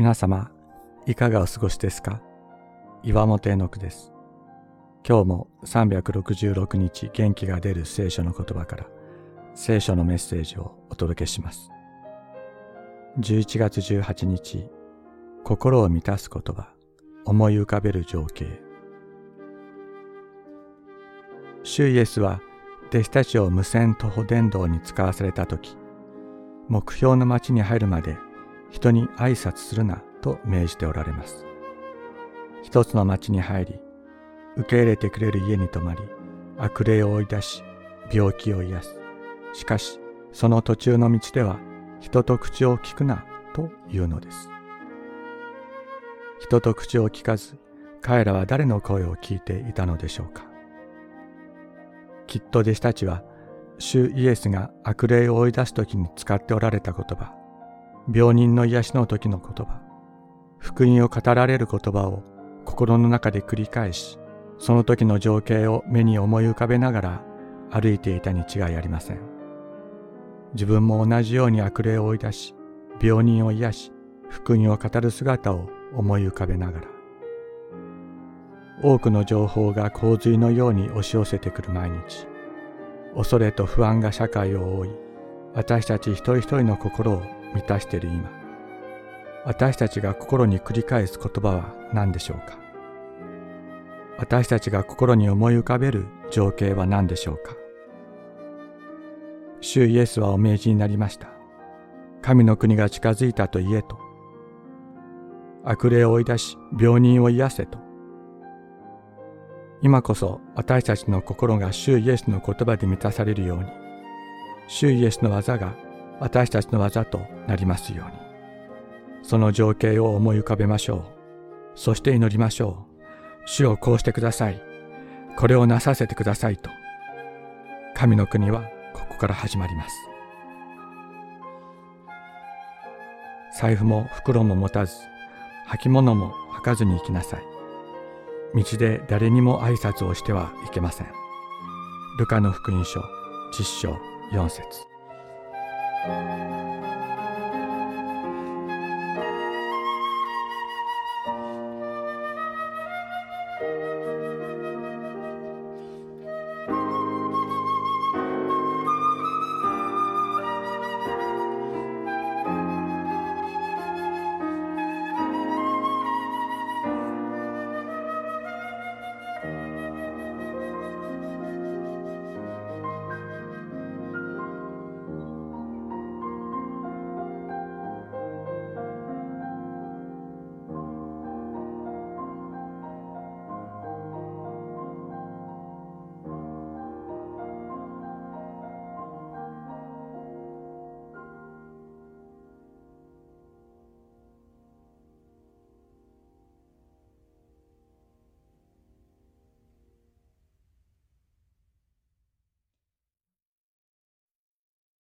皆様、いかがお過ごしですか？岩本絵の句です。今日も366日元気が出る聖書の言葉から聖書のメッセージをお届けします。11月18日、心を満たす言葉、思い浮かべる情景。主イエスは弟子たちを無線徒歩電動に使わされた時、目標の町に入るまで人に挨拶するなと命じておられます。一つの町に入り、受け入れてくれる家に泊まり、悪霊を追い出し、病気を癒す。しかし、その途中の道では、人と口を聞くなというのです。人と口を聞かず、彼らは誰の声を聞いていたのでしょうか。きっと弟子たちは、主イエスが悪霊を追い出す時に使っておられた言葉、病人の癒しの時の言葉、福音を語られる言葉を心の中で繰り返し、その時の情景を目に思い浮かべながら歩いていたに違いありません。自分も同じように悪霊を追い出し、病人を癒し、福音を語る姿を思い浮かべながら。多くの情報が洪水のように押し寄せてくる毎日。恐れと不安が社会を覆い、私たち一人一人の心を満たしている今。私たちが心に繰り返す言葉は何でしょうか？私たちが心に思い浮かべる情景は何でしょうか？主イエスはお命じになりました。神の国が近づいたと言えと。悪霊を追い出し病人を癒せと。今こそ私たちの心が主イエスの言葉で満たされるように主イエスの技が私たちの技となりますように。その情景を思い浮かべましょう。そして祈りましょう。主をこうしてください。これをなさせてくださいと。神の国はここから始まります。財布も袋も持たず、履物も履かずに行きなさい。道で誰にも挨拶をしてはいけません。ルカの福音書、実章4節 Thank you.